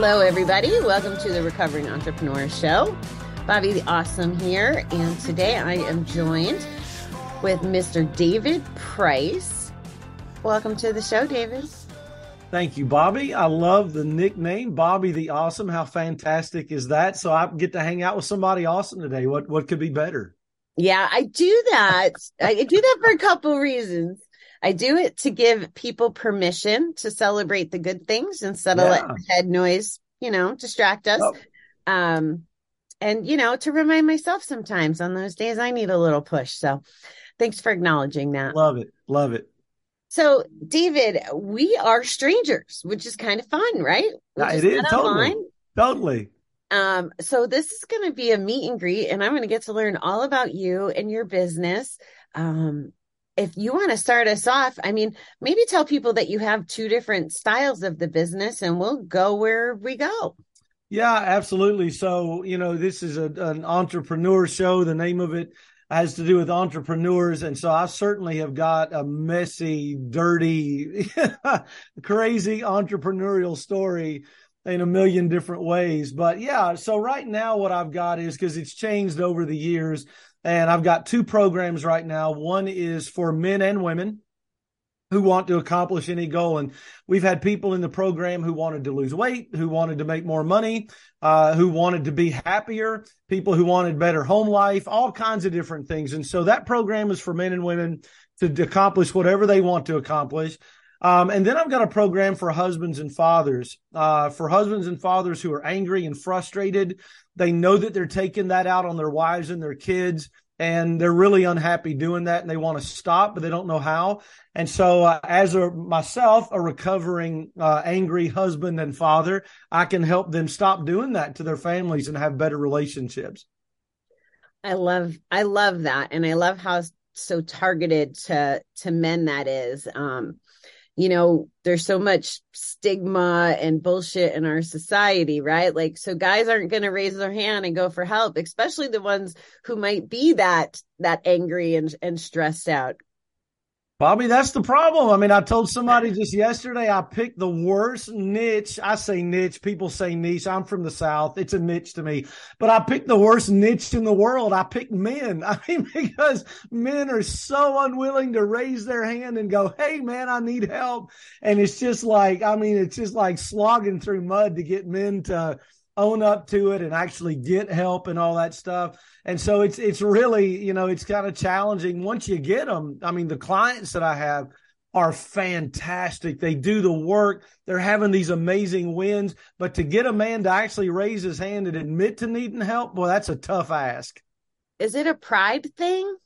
Hello, everybody. Welcome to the Recovering Entrepreneur Show. Bobby the Awesome here, and today I am joined with Mr. David Price. Welcome to the show, David. Thank you, Bobby. I love the nickname, Bobby the Awesome. How fantastic is that? So I get to hang out with somebody awesome today. What what could be better? Yeah, I do that. I do that for a couple reasons. I do it to give people permission to celebrate the good things instead of yeah. letting head noise, you know, distract us. Oh. Um, and you know, to remind myself sometimes on those days I need a little push. So thanks for acknowledging that. Love it. Love it. So, David, we are strangers, which is kind of fun, right? Yeah, it is totally. Totally. Um, so this is going to be a meet and greet, and I'm going to get to learn all about you and your business. Um, if you want to start us off, I mean, maybe tell people that you have two different styles of the business and we'll go where we go. Yeah, absolutely. So, you know, this is a, an entrepreneur show. The name of it has to do with entrepreneurs. And so I certainly have got a messy, dirty, crazy entrepreneurial story in a million different ways. But yeah, so right now, what I've got is because it's changed over the years and I've got two programs right now. One is for men and women who want to accomplish any goal. And we've had people in the program who wanted to lose weight, who wanted to make more money, uh, who wanted to be happier, people who wanted better home life, all kinds of different things. And so that program is for men and women to, accomplish whatever they want to accomplish. Um, and then I've got a program for husbands and fathers, uh, for husbands and fathers who are angry and frustrated. They know that they're taking that out on their wives and their kids, and they're really unhappy doing that, and they want to stop, but they don't know how. And so, uh, as a myself, a recovering uh, angry husband and father, I can help them stop doing that to their families and have better relationships. I love, I love that, and I love how so targeted to to men that is. Um, you know, there's so much stigma and bullshit in our society, right? Like, so guys aren't going to raise their hand and go for help, especially the ones who might be that, that angry and, and stressed out. Bobby, that's the problem. I mean, I told somebody just yesterday I picked the worst niche. I say niche, people say niche. I'm from the South. It's a niche to me. But I picked the worst niche in the world. I picked men. I mean, because men are so unwilling to raise their hand and go, Hey man, I need help. And it's just like, I mean, it's just like slogging through mud to get men to own up to it and actually get help and all that stuff. And so it's it's really, you know, it's kind of challenging once you get them. I mean, the clients that I have are fantastic. They do the work. They're having these amazing wins, but to get a man to actually raise his hand and admit to needing help, well, that's a tough ask. Is it a pride thing?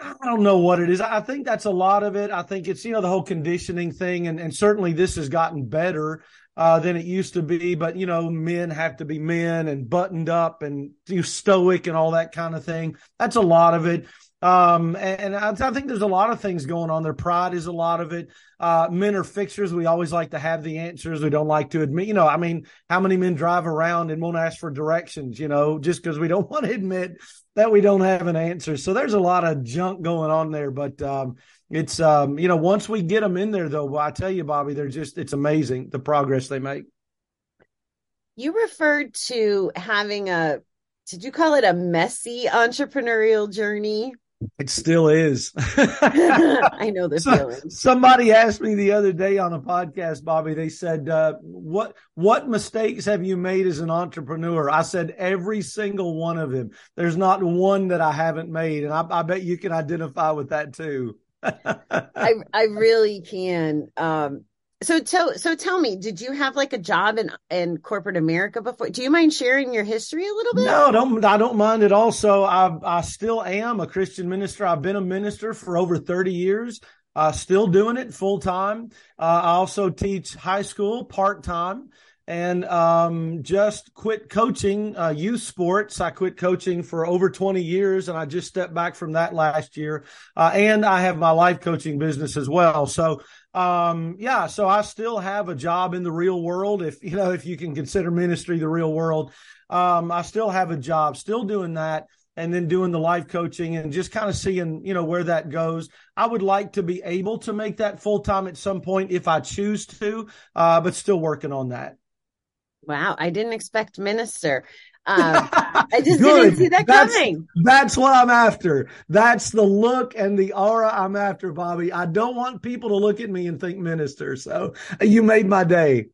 I don't know what it is. I think that's a lot of it. I think it's, you know, the whole conditioning thing. And, and certainly this has gotten better uh, than it used to be. But you know, men have to be men and buttoned up and stoic and all that kind of thing. That's a lot of it. Um, and, and I, I, think there's a lot of things going on there. Pride is a lot of it. Uh, men are fixers. We always like to have the answers. We don't like to admit, you know, I mean, how many men drive around and won't ask for directions, you know, just because we don't want to admit that we don't have an answer. So there's a lot of junk going on there. But, um, it's um, you know, once we get them in there though, I tell you, Bobby, they're just it's amazing the progress they make. You referred to having a did you call it a messy entrepreneurial journey? It still is. I know the so, feeling. Somebody asked me the other day on a podcast, Bobby. They said, uh, "What what mistakes have you made as an entrepreneur?" I said, "Every single one of them. There's not one that I haven't made, and I, I bet you can identify with that too." I I really can. Um, so tell so tell me, did you have like a job in in corporate America before? Do you mind sharing your history a little bit? No, don't I don't mind at all. So I I still am a Christian minister. I've been a minister for over thirty years. Uh, still doing it full time. Uh, I also teach high school part time and um, just quit coaching uh, youth sports. I quit coaching for over 20 years, and I just stepped back from that last year. Uh, and I have my life coaching business as well. So, um, yeah, so I still have a job in the real world. If you know, if you can consider ministry the real world, um, I still have a job, still doing that. And then doing the life coaching and just kind of seeing, you know, where that goes. I would like to be able to make that full time at some point if I choose to, uh, but still working on that. Wow, I didn't expect minister. Um, I just didn't see that that's, coming. That's what I'm after. That's the look and the aura I'm after, Bobby. I don't want people to look at me and think minister. So you made my day.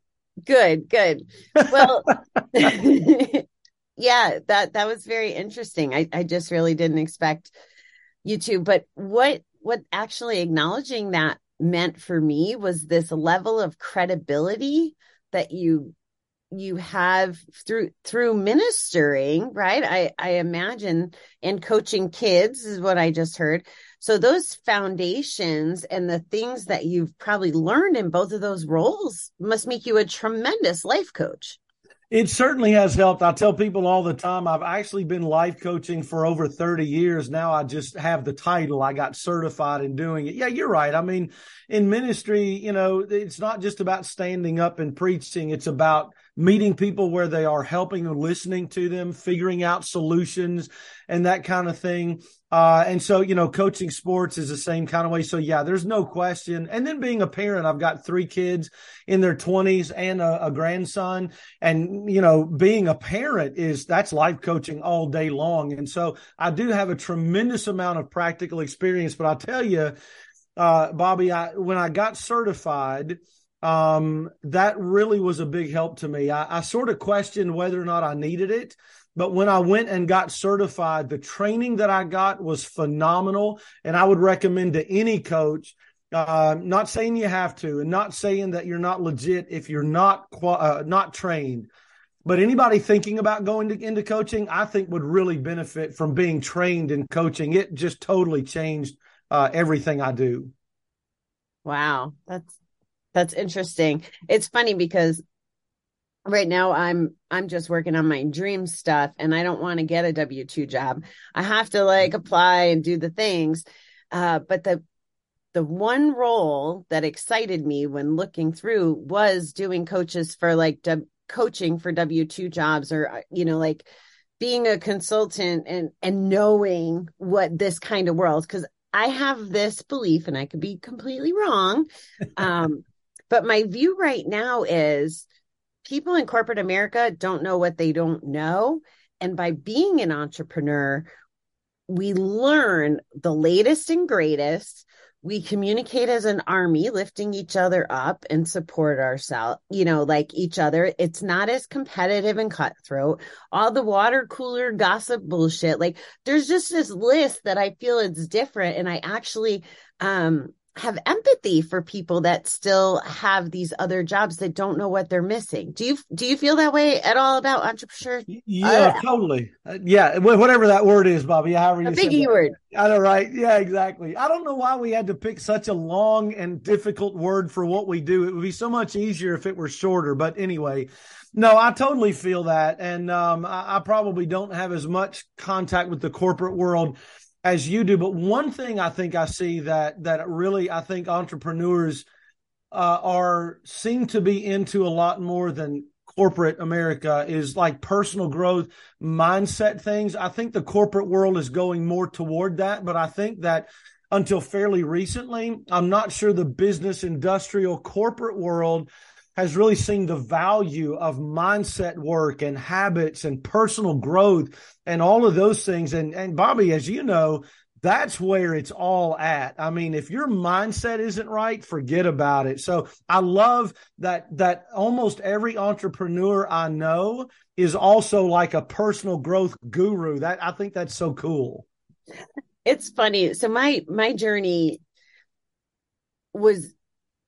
Good, good. Well, yeah, that that was very interesting. I I just really didn't expect you to. But what what actually acknowledging that meant for me was this level of credibility that you you have through through ministering right i i imagine and coaching kids is what i just heard so those foundations and the things that you've probably learned in both of those roles must make you a tremendous life coach it certainly has helped. I tell people all the time, I've actually been life coaching for over 30 years. Now I just have the title. I got certified in doing it. Yeah, you're right. I mean, in ministry, you know, it's not just about standing up and preaching. It's about meeting people where they are, helping and listening to them, figuring out solutions and that kind of thing. Uh, and so, you know, coaching sports is the same kind of way. So yeah, there's no question. And then being a parent, I've got three kids in their twenties and a, a, grandson. And, you know, being a parent is that's life coaching all day long. And so I do have a tremendous amount of practical experience, but I'll tell you, uh, Bobby, I, when I got certified, um, that really was a big help to me. I, I sort of questioned whether or not I needed it. But when I went and got certified, the training that I got was phenomenal. And I would recommend to any coach, uh, not saying you have to, and not saying that you're not legit if you're not uh, not trained. But anybody thinking about going to, into coaching, I think would really benefit from being trained in coaching. It just totally changed uh, everything I do. Wow, that's that's interesting. It's funny because right now I'm I'm just working on my dream stuff and I don't want to get a W2 job. I have to like apply and do the things. Uh, but the the one role that excited me when looking through was doing coaches for like w- coaching for W2 jobs or uh, you know like being a consultant and and knowing what this kind of world cuz I have this belief and I could be completely wrong um but my view right now is people in corporate America don't know what they don't know. And by being an entrepreneur, we learn the latest and greatest. We communicate as an army, lifting each other up and support ourselves, you know, like each other. It's not as competitive and cutthroat. All the water cooler gossip bullshit. Like there's just this list that I feel it's different. And I actually, um, have empathy for people that still have these other jobs that don't know what they're missing. Do you do you feel that way at all about entrepreneur? Yeah, uh, totally. Yeah, whatever that word is, Bobby. However you biggie word. I know, right? Yeah, exactly. I don't know why we had to pick such a long and difficult word for what we do. It would be so much easier if it were shorter. But anyway, no, I totally feel that, and um, I, I probably don't have as much contact with the corporate world as you do. But one thing I think I see that that really I think entrepreneurs uh, are seem to be into a lot more than corporate America is like personal growth mindset things. I think the corporate world is going more toward that, but I think that until fairly recently, I'm not sure the business, industrial, corporate world has really seen the value of mindset work and habits and personal growth and all of those things. And, and Bobby, as you know, that's where it's all at. I mean, if your mindset isn't right, forget about it. So I love that, that almost every entrepreneur I know is also like a personal growth guru. That I think that's so cool. It's funny. So my, my journey was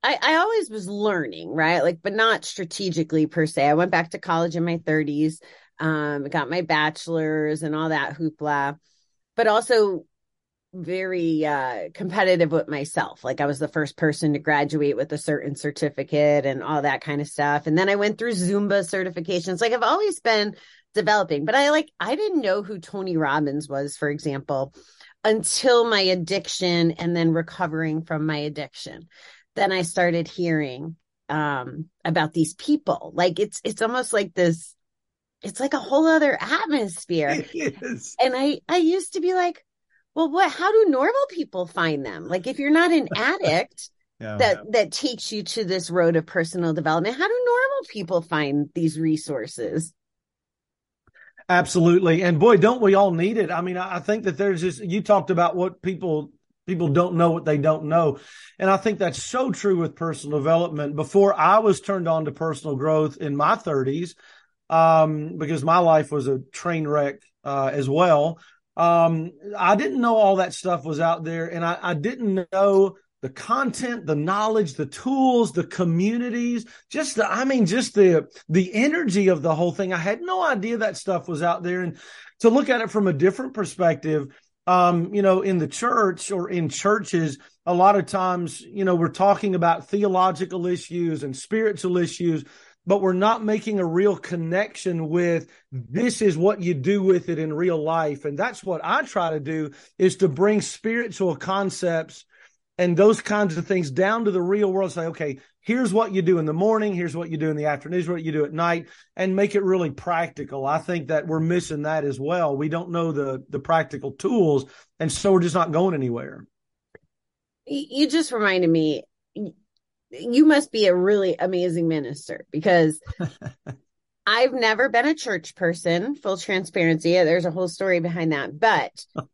I, I always was learning, right? Like, but not strategically per se. I went back to college in my 30s, um, got my bachelor's and all that hoopla, but also very uh competitive with myself. Like I was the first person to graduate with a certain certificate and all that kind of stuff. And then I went through Zumba certifications. Like I've always been developing, but I like I didn't know who Tony Robbins was, for example, until my addiction and then recovering from my addiction then I started hearing um, about these people. Like it's it's almost like this. It's like a whole other atmosphere. And I I used to be like, well, what? How do normal people find them? Like if you're not an addict, yeah. that that takes you to this road of personal development. How do normal people find these resources? Absolutely. And boy, don't we all need it? I mean, I think that there's just you talked about what people people don't know what they don't know. And I think that's so true with personal development. Before I was turned on to personal growth in my 30s, um, because my life was a train wreck uh, as well. Um, I didn't know all that stuff was out there, and I, I didn't know the content, the knowledge, the tools, the communities, just the, I mean, just the, the energy of the whole thing. I had no idea that stuff was out there. And to look at it from a different perspective, um, you know, in the church or in churches, a lot of times, you know, we're talking about theological issues and spiritual issues, but we're not making a real connection with this is what you do with it in real life. And that's what I try to do is to bring spiritual concepts and those kinds of things down to the real world. Say, okay, here's what you do in the morning, here's what you do in the afternoon, here's what you do at night, and make it really practical. I think that we're missing that as well. We don't know the the practical tools, and so we're just not going anywhere. You just reminded me. You must be a really amazing minister because I've never been a church person, full transparency. There's a whole story behind that. But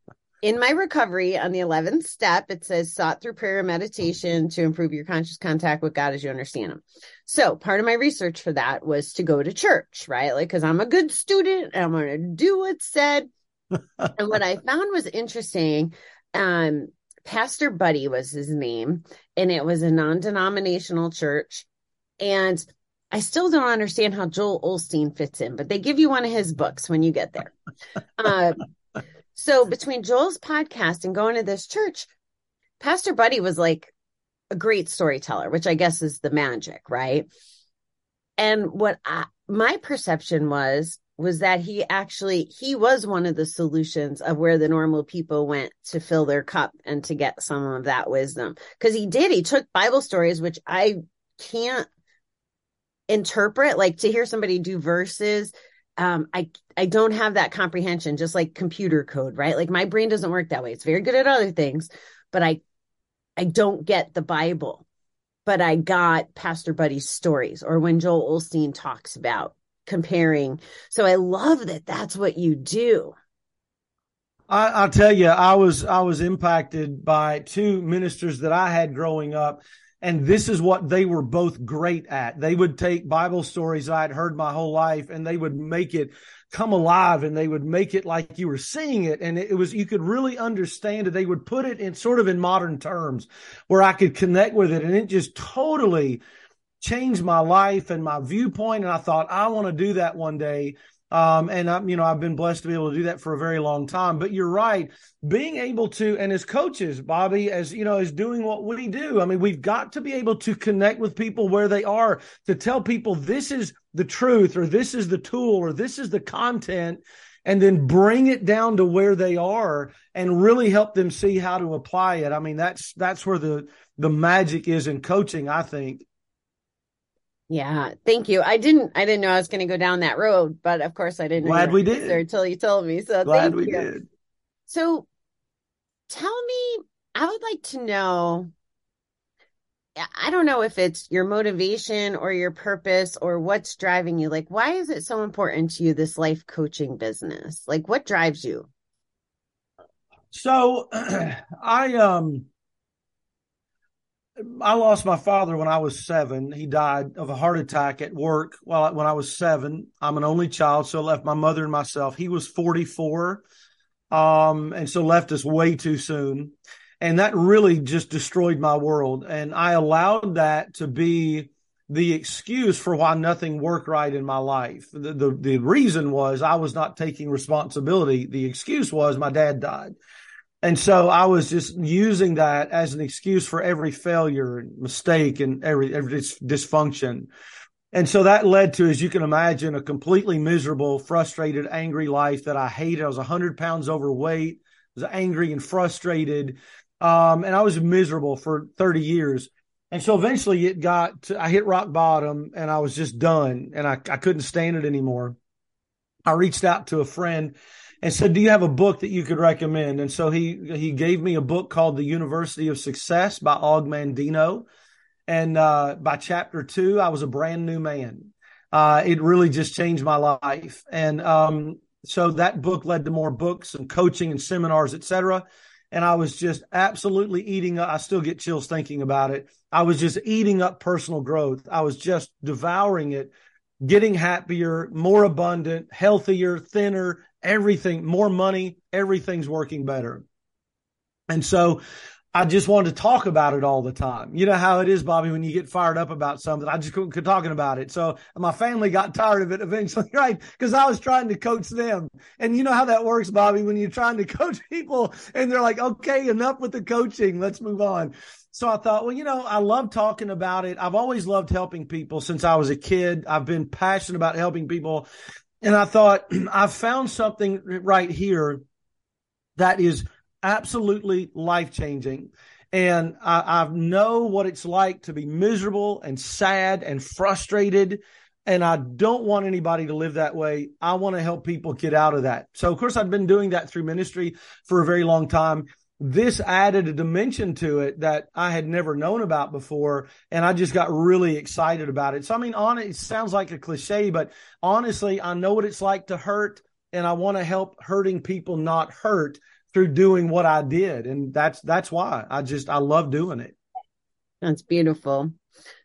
in my recovery on the 11th step, it says sought through prayer and meditation to improve your conscious contact with God as you understand Him. So part of my research for that was to go to church, right? Like, cause I'm a good student and I'm going to do what's said. and what I found was interesting. Um, Pastor Buddy was his name, and it was a non denominational church. And I still don't understand how Joel Osteen fits in, but they give you one of his books when you get there. Uh, so between Joel's podcast and going to this church, Pastor Buddy was like a great storyteller, which I guess is the magic, right? And what I, my perception was was that he actually he was one of the solutions of where the normal people went to fill their cup and to get some of that wisdom because he did he took bible stories which i can't interpret like to hear somebody do verses um, I I don't have that comprehension, just like computer code, right? Like my brain doesn't work that way. It's very good at other things, but I I don't get the Bible. But I got Pastor Buddy's stories, or when Joel Osteen talks about comparing. So I love that. That's what you do. I, I'll tell you, I was I was impacted by two ministers that I had growing up and this is what they were both great at. They would take Bible stories I'd heard my whole life and they would make it come alive and they would make it like you were seeing it. And it was, you could really understand it. They would put it in sort of in modern terms where I could connect with it. And it just totally changed my life and my viewpoint. And I thought, I want to do that one day. Um, and I'm, you know, I've been blessed to be able to do that for a very long time. But you're right, being able to, and as coaches, Bobby, as you know, is doing what we do. I mean, we've got to be able to connect with people where they are to tell people this is the truth, or this is the tool, or this is the content, and then bring it down to where they are and really help them see how to apply it. I mean, that's that's where the the magic is in coaching, I think. Yeah, thank you. I didn't I didn't know I was going to go down that road, but of course I didn't. Glad we did until you told me. So glad we you. did. So tell me, I would like to know. I don't know if it's your motivation or your purpose or what's driving you. Like, why is it so important to you, this life coaching business? Like, what drives you? So, I, um, I lost my father when I was seven. He died of a heart attack at work while when I was seven. I'm an only child, so I left my mother and myself. He was 44, um, and so left us way too soon, and that really just destroyed my world. And I allowed that to be the excuse for why nothing worked right in my life. The, the, the reason was I was not taking responsibility. The excuse was my dad died. And so I was just using that as an excuse for every failure and mistake and every, every dysfunction. And so that led to, as you can imagine, a completely miserable, frustrated, angry life that I hated. I was 100 pounds overweight, I was angry and frustrated. Um, and I was miserable for 30 years. And so eventually it got, to, I hit rock bottom and I was just done and I, I couldn't stand it anymore. I reached out to a friend and said, "Do you have a book that you could recommend?" And so he he gave me a book called The University of Success by Og Mandino, and uh, by chapter two, I was a brand new man. Uh, it really just changed my life, and um, so that book led to more books and coaching and seminars, etc. And I was just absolutely eating up. I still get chills thinking about it. I was just eating up personal growth. I was just devouring it, getting happier, more abundant, healthier, thinner, everything, more money, everything's working better. And so I just wanted to talk about it all the time. You know how it is, Bobby, when you get fired up about something. I just couldn't keep talking about it. So my family got tired of it eventually, right? Because I was trying to coach them. And you know how that works, Bobby, when you're trying to coach people and they're like, okay, enough with the coaching. Let's move on. So I thought, well, you know, I love talking about it. I've always loved helping people since I was a kid. I've been passionate about helping people. And I thought, I've found something right here that is absolutely life changing. And I, I know what it's like to be miserable and sad and frustrated. And I don't want anybody to live that way. I want to help people get out of that. So, of course, I've been doing that through ministry for a very long time. This added a dimension to it that I had never known about before. And I just got really excited about it. So, I mean, on it, sounds like a cliche, but honestly, I know what it's like to hurt and I want to help hurting people not hurt through doing what I did. And that's that's why I just I love doing it. That's beautiful.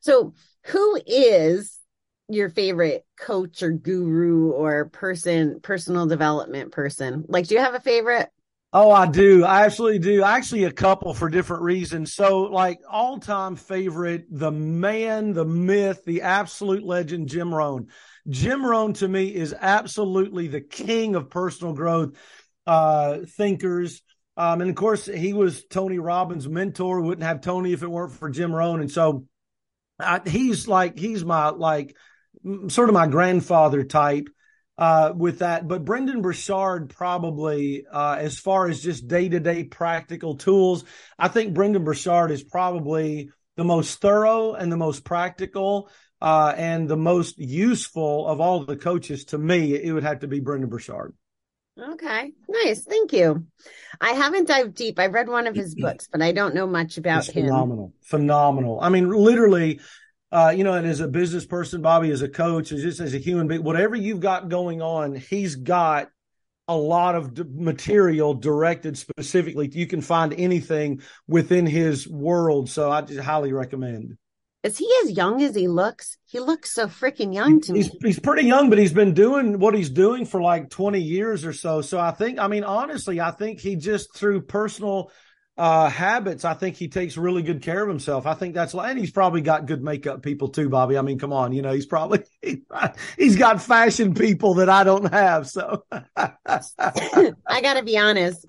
So who is your favorite coach or guru or person personal development person? Like do you have a favorite? Oh, I do. I absolutely do. Actually, a couple for different reasons. So, like all time favorite, the man, the myth, the absolute legend, Jim Rohn. Jim Rohn to me is absolutely the king of personal growth uh, thinkers. Um, and of course, he was Tony Robbins' mentor. Wouldn't have Tony if it weren't for Jim Rohn. And so I, he's like, he's my, like, sort of my grandfather type uh, with that. But Brendon Burchard probably, uh, as far as just day to day practical tools, I think Brendon Burchard is probably the most thorough and the most practical uh, and the most useful of all the coaches to me. It would have to be Brendon Burchard. Okay, nice. Thank you. I haven't dived deep. I've read one of his books, but I don't know much about it's him. Phenomenal, phenomenal. I mean, literally, uh, you know, and as a business person, Bobby, as a coach, as just as a human being, whatever you've got going on, he's got a lot of d- material directed specifically. You can find anything within his world. So I just highly recommend is he as young as he looks? He looks so freaking young to he's, me. He's pretty young, but he's been doing what he's doing for like 20 years or so. So I think, I mean, honestly, I think he just through personal uh, habits, I think he takes really good care of himself. I think that's, and he's probably got good makeup people too, Bobby. I mean, come on, you know, he's probably, he's got fashion people that I don't have. So I got to be honest.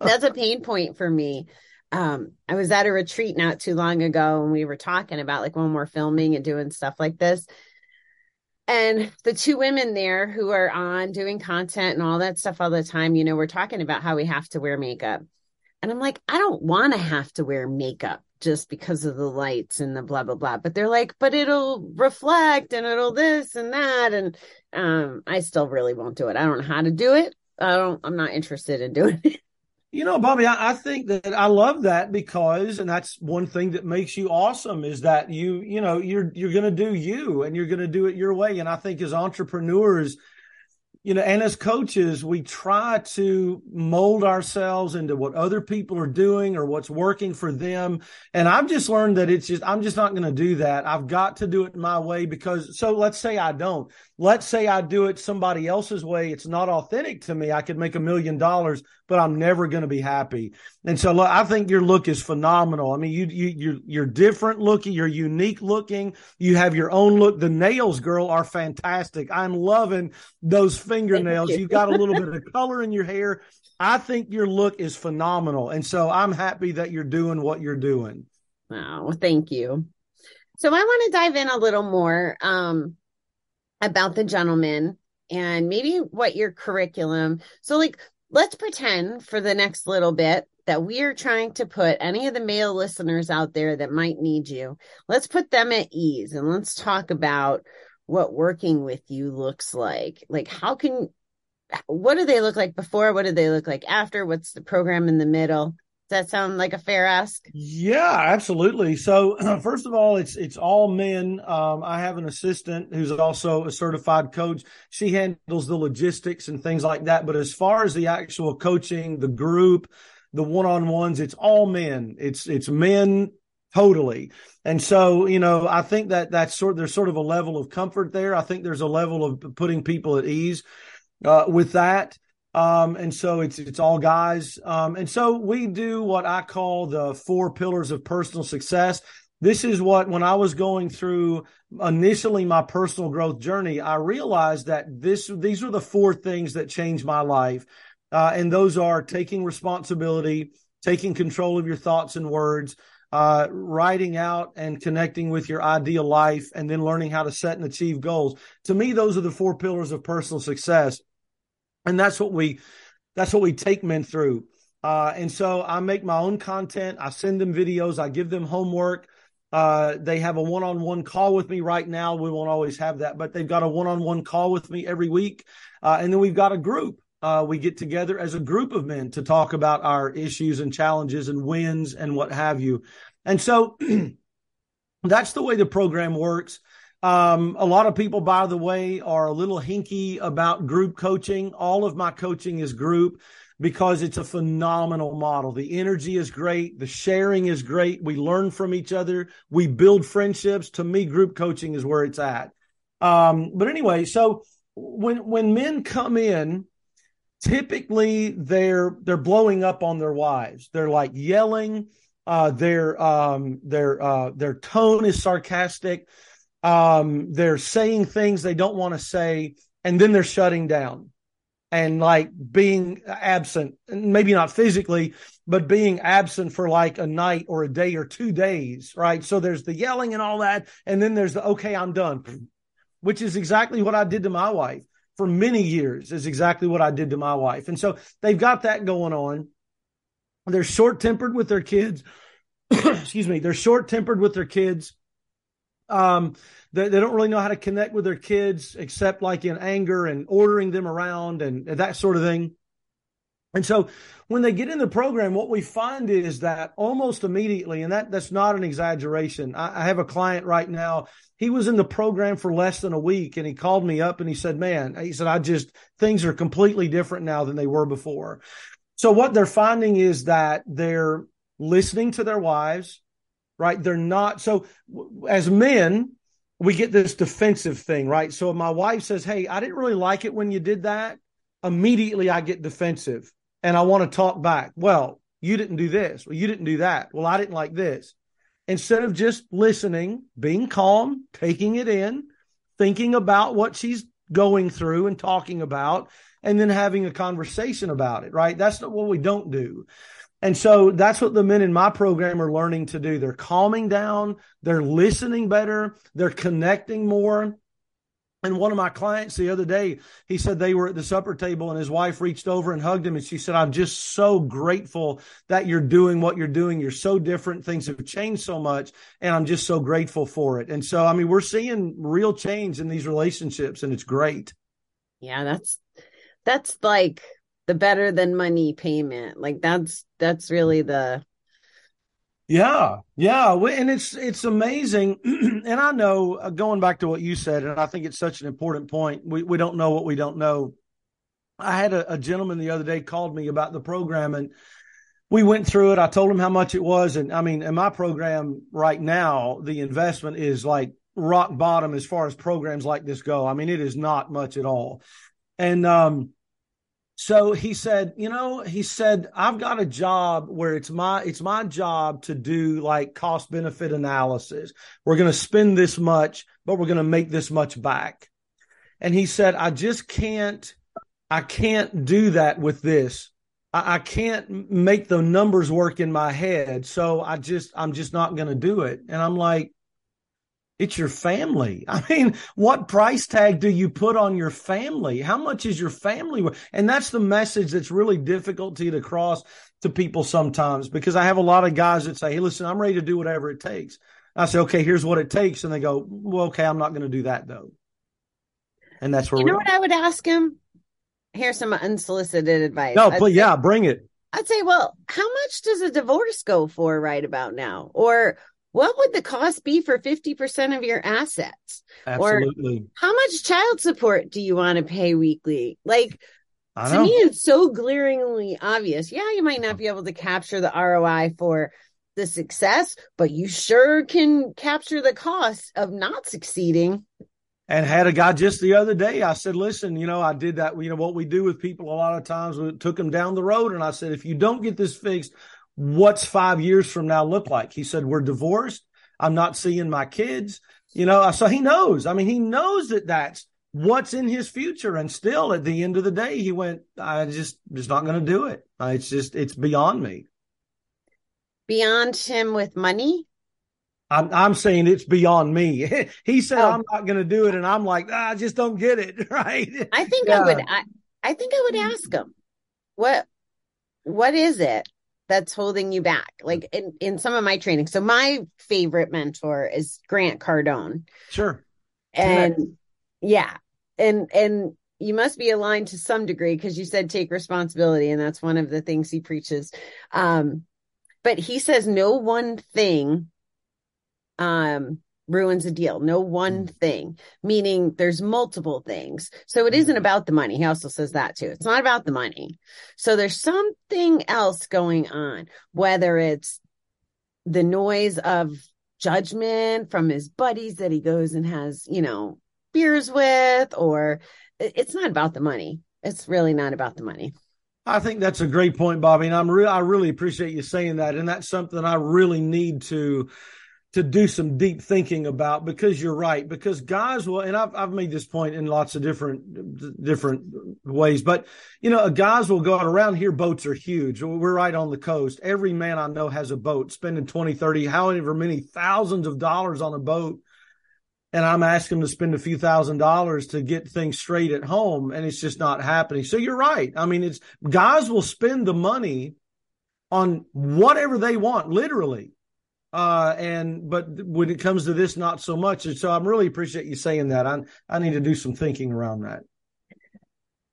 That's a pain point for me um, I was at a retreat not too long ago and we were talking about like when we're filming and doing stuff like this. And the two women there who are on doing content and all that stuff all the time, you know, we're talking about how we have to wear makeup. And I'm like, I don't want to have to wear makeup just because of the lights and the blah blah blah. But they're like, but it'll reflect and it'll this and that. And um, I still really won't do it. I don't know how to do it. I don't I'm not interested in doing it. You know, Bobby, I, I, think that I love that because, and that's one thing that makes you awesome is that you, you know, you're you're to do you and you're to do it your way. And I think as entrepreneurs, you know, and as coaches, we try to mold ourselves into what other people are doing or what's working for them. And I've just learned that it's just, I'm just not going to do that. I've got to do it my way because, so let's say I don't. Let's say I do it somebody else's way. It's not authentic to me. I could make a million dollars, but I'm never going to be happy. And so look, I think your look is phenomenal. I mean, you, you, you're, you're different looking. You're unique looking. You have your own look. The nails, girl, are fantastic. I'm loving those fingernails. You. You've got a little bit of color in your hair. I think your look is phenomenal. And so I'm happy that you're doing what you're doing. Oh, thank you. So I want to dive in a little more. Um, about the gentleman and maybe what your curriculum. So like let's pretend for the next little bit that we are trying to put any of the male listeners out there that might need you. Let's put them at ease and let's talk about what working with you looks like. Like how can what do they look like before? What do they look like after? What's the program in the middle? Does that sound like a fair ask? Yeah, absolutely. So first of all, it's it's all men. Um, I have an assistant who's also a certified coach. She handles the logistics and things like that. But as far as the actual coaching, the group, the one on ones, it's all men. It's it's men totally. And so, you know, I think that that's sort there's sort of a level of comfort there. I think there's a level of putting people at ease uh, with that. Um, and so it's it's all guys. Um, and so we do what I call the four pillars of personal success. This is what when I was going through initially my personal growth journey, I realized that this these are the four things that changed my life. Uh, and those are taking responsibility, taking control of your thoughts and words, uh, writing out and connecting with your ideal life, and then learning how to set and achieve goals. To me, those are the four pillars of personal success. And that's what we that's what we take men through. Uh, and so i make my own content. I send them videos. I give them homework. Uh, they have a one-on-one call with me right now. We won't always have that but they've got a one-on-one call with me every week. Uh, and then we've got a group uh, we get together as a group of men to talk about our issues and challenges and wins and what have you and so that's the way the program works um, a lot of people, by the way, are a little hinky about group coaching. All of my coaching is group because it's a phenomenal model. The energy is great. The sharing is great. We learn from each other. We build friendships. To me, group coaching is where it's at. Um, but anyway, so when, when men come in, typically they're, they're blowing up on their wives. They're like yelling. Uh, their, um, their, uh, their tone is sarcastic um, they're saying things they don't want to say, and then they're shutting down and like being absent, maybe not physically, but being absent for like a night or a day or two days, right? So there's the yelling and all that. And then there's the, okay, I'm done, which is exactly what I did to my wife for many years, is exactly what I did to my wife. And so they've got that going on. They're short tempered with their kids. Excuse me. They're short tempered with their kids. Um, they, they don't really know how to connect with their kids except like in anger and ordering them around and, and that sort of thing. And so when they get in the program, what we find is that almost immediately, and that, that's not an exaggeration. I, I, have a client right now. He was in the program for less than a week and he called me up and he said, man, he said, I just, things are completely different now than they were before. So what they're finding is that they're listening to their wives right? They're not. So as men, we get this defensive thing, right? So my wife says, Hey, I didn't really like it when you did that, immediately I get defensive and I want to talk back. Well, you didn't do this. Well, you didn't do that. Well, I didn't like this. Instead of just listening, being calm, taking it in, thinking about what she's going through and talking about, and then having a conversation about it, right? That's not what we don't do. And so that's what the men in my program are learning to do. They're calming down, they're listening better, they're connecting more. And one of my clients the other day, he said they were at the supper table and his wife reached over and hugged him. And she said, I'm just so grateful that you're doing what you're doing. You're so different. Things have changed so much. And I'm just so grateful for it. And so, I mean, we're seeing real change in these relationships and it's great. Yeah, that's, that's like the better than money payment. Like that's that's really the yeah, yeah, and it's it's amazing. and I know uh, going back to what you said, and I think it's such an important point. We we don't know what we don't know. I had a, a gentleman the other day called me about the program, and we went through it. I told him how much it was, and I mean, in my program right now, the investment is like rock bottom as far as programs like this go. I mean, it is not much at all. And um, so he said, you know, he said, I've got a job where it's my it's my job to do like cost benefit analysis. We're going to spend this much, but we're going to make this much back. And he said, I just can't I can't do that with this. I, I can't make the numbers work in my head. So I just I'm just not going to do it. And I'm like, it's your family. I mean, what price tag do you put on your family? How much is your family worth? And that's the message that's really difficult to cross to people sometimes because I have a lot of guys that say, Hey, listen, I'm ready to do whatever it takes. I say, okay, here's what it takes. And they go, well, okay, I'm not going to do that though. And that's where you know what I would ask him here's some unsolicited advice. No, but yeah, bring it. I'd say, well, how much does a divorce go for right about now? Or what would the cost be for 50% of your assets? Absolutely. Or how much child support do you want to pay weekly? Like, to me, it's so glaringly obvious. Yeah, you might not be able to capture the ROI for the success, but you sure can capture the cost of not succeeding. And had a guy just the other day, I said, listen, you know, I did that. You know, what we do with people a lot of times, we took them down the road. And I said, if you don't get this fixed, what's five years from now look like? He said, we're divorced. I'm not seeing my kids. You know, so he knows. I mean, he knows that that's what's in his future. And still at the end of the day, he went, I just, just not going to do it. It's just, it's beyond me. Beyond him with money? I'm, I'm saying it's beyond me. he said, oh. I'm not going to do it. And I'm like, ah, I just don't get it. Right. I think yeah. I would, I, I think I would ask him what, what is it that's holding you back? Like in, in some of my training. So my favorite mentor is Grant Cardone. Sure. And yeah. And, and you must be aligned to some degree because you said take responsibility. And that's one of the things he preaches. Um, but he says no one thing um ruins a deal. No one mm. thing meaning there's multiple things. So it isn't mm-hmm. about the money. He also says that too. It's not about the money. So there's something else going on whether it's the noise of judgment from his buddies that he goes and has you know beers with or it's not about the money. It's really not about the money. I think that's a great point, Bobby, and I'm re- I really appreciate you saying that, and that's something I really need to to do some deep thinking about because you're right. Because guys will, and I've I've made this point in lots of different different ways, but you know, guys will go out around here. Boats are huge. We're right on the coast. Every man I know has a boat, spending 20, 30, however many thousands of dollars on a boat and I'm asking them to spend a few thousand dollars to get things straight at home, and it's just not happening. So you're right. I mean, it's guys will spend the money on whatever they want, literally. Uh, and but when it comes to this, not so much. And so I really appreciate you saying that. I I need to do some thinking around that.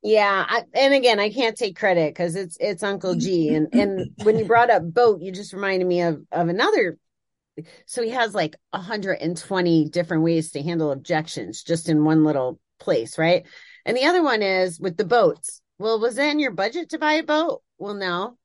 Yeah, I, and again, I can't take credit because it's it's Uncle G. And and when you brought up boat, you just reminded me of of another so he has like 120 different ways to handle objections just in one little place, right? And the other one is with the boats. Well, was that in your budget to buy a boat? Well, no.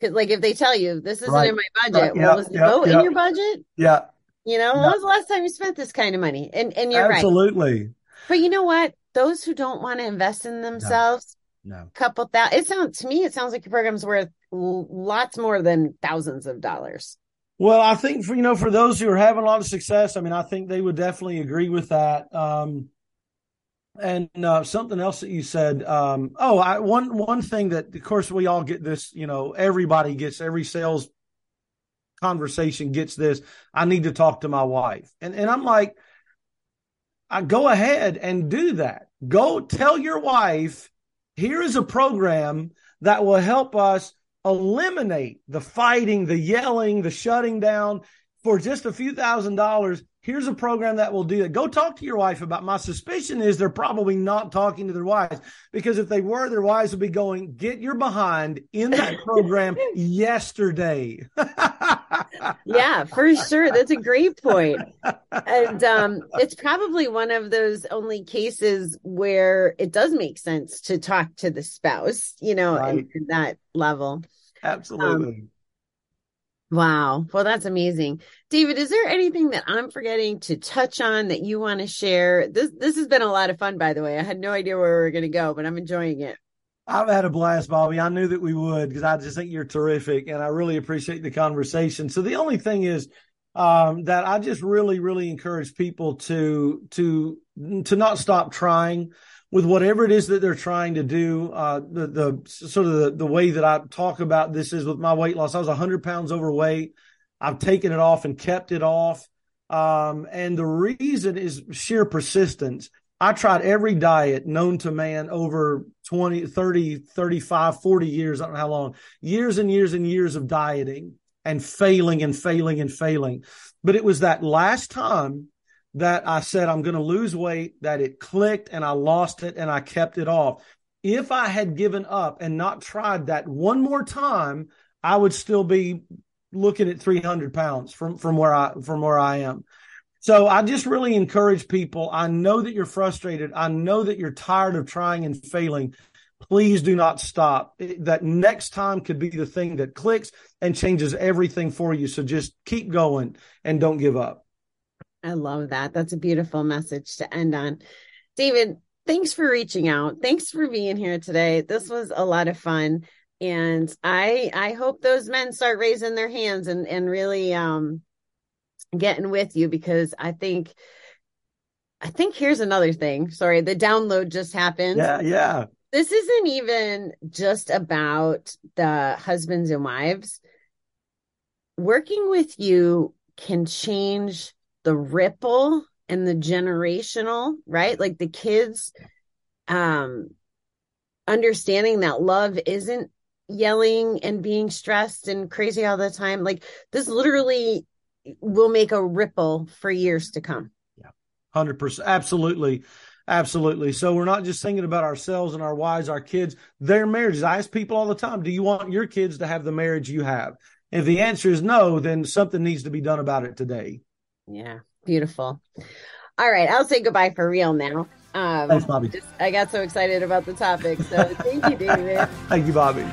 Cause like if they tell you this isn't right. in my budget, right. well, was the boat in your budget? Yeah. You know, when was the last time you spent this kind of money? And and you're Absolutely. right. But you know what? Those who don't want to invest in themselves, no. no. couple that it sounds to me, it sounds like your program's worth lots more than thousands of dollars. Well, I think for you know for those who are having a lot of success, I mean, I think they would definitely agree with that. Um, and uh, something else that you said. Um, oh, I, one one thing that, of course, we all get this. You know, everybody gets every sales conversation gets this. I need to talk to my wife, and and I'm like, I go ahead and do that. Go tell your wife. Here is a program that will help us eliminate the fighting, the yelling, the shutting down for just a few thousand dollars. Here's a program that will do that. Go talk to your wife about. My suspicion is they're probably not talking to their wives because if they were, their wives would be going, "Get your behind in that program yesterday." yeah, for sure. That's a great point. And um, it's probably one of those only cases where it does make sense to talk to the spouse, you know, right. that level. Absolutely. Um, wow. Well, that's amazing. David, is there anything that I'm forgetting to touch on that you want to share? This this has been a lot of fun, by the way. I had no idea where we were going to go, but I'm enjoying it. I've had a blast, Bobby. I knew that we would because I just think you're terrific and I really appreciate the conversation. So the only thing is um, that I just really, really encourage people to to to not stop trying with whatever it is that they're trying to do. Uh, the, the sort of the, the way that I talk about this is with my weight loss. I was 100 pounds overweight. I've taken it off and kept it off. Um, and the reason is sheer persistence. I tried every diet known to man over 20, 30, 35, 40 years. I don't know how long, years and years and years of dieting and failing and failing and failing. But it was that last time that I said I'm going to lose weight, that it clicked and I lost it and I kept it off. if I had given up and not tried that one more time, I would still be looking at 300 pounds from, from where I, from where I am. So I just really encourage people. I know that you're frustrated. I know that you're tired of trying and failing. Please do not stop. That next time could be the thing that clicks and changes everything for you. So just keep going and don't give up. I love that. That's a beautiful message to end on. David, thanks for reaching out. Thanks for being here today. This was a lot of fun. And I I hope those men start raising their hands and and really um getting with you because I think I think here's another thing. Sorry, the download just happened. Yeah, yeah. This isn't even just about the husbands and wives. Working with you can change the ripple and the generational, right? Like the kids um understanding that love isn't yelling and being stressed and crazy all the time. Like this literally will make a ripple for years to come. Yeah. 100%. Absolutely. Absolutely. So we're not just thinking about ourselves and our wives, our kids, their marriages. I ask people all the time, do you want your kids to have the marriage you have? If the answer is no, then something needs to be done about it today. Yeah. Beautiful. All right. I'll say goodbye for real now. Um, Thanks, Bobby. Just, I got so excited about the topic. So thank you, David. thank you, Bobby.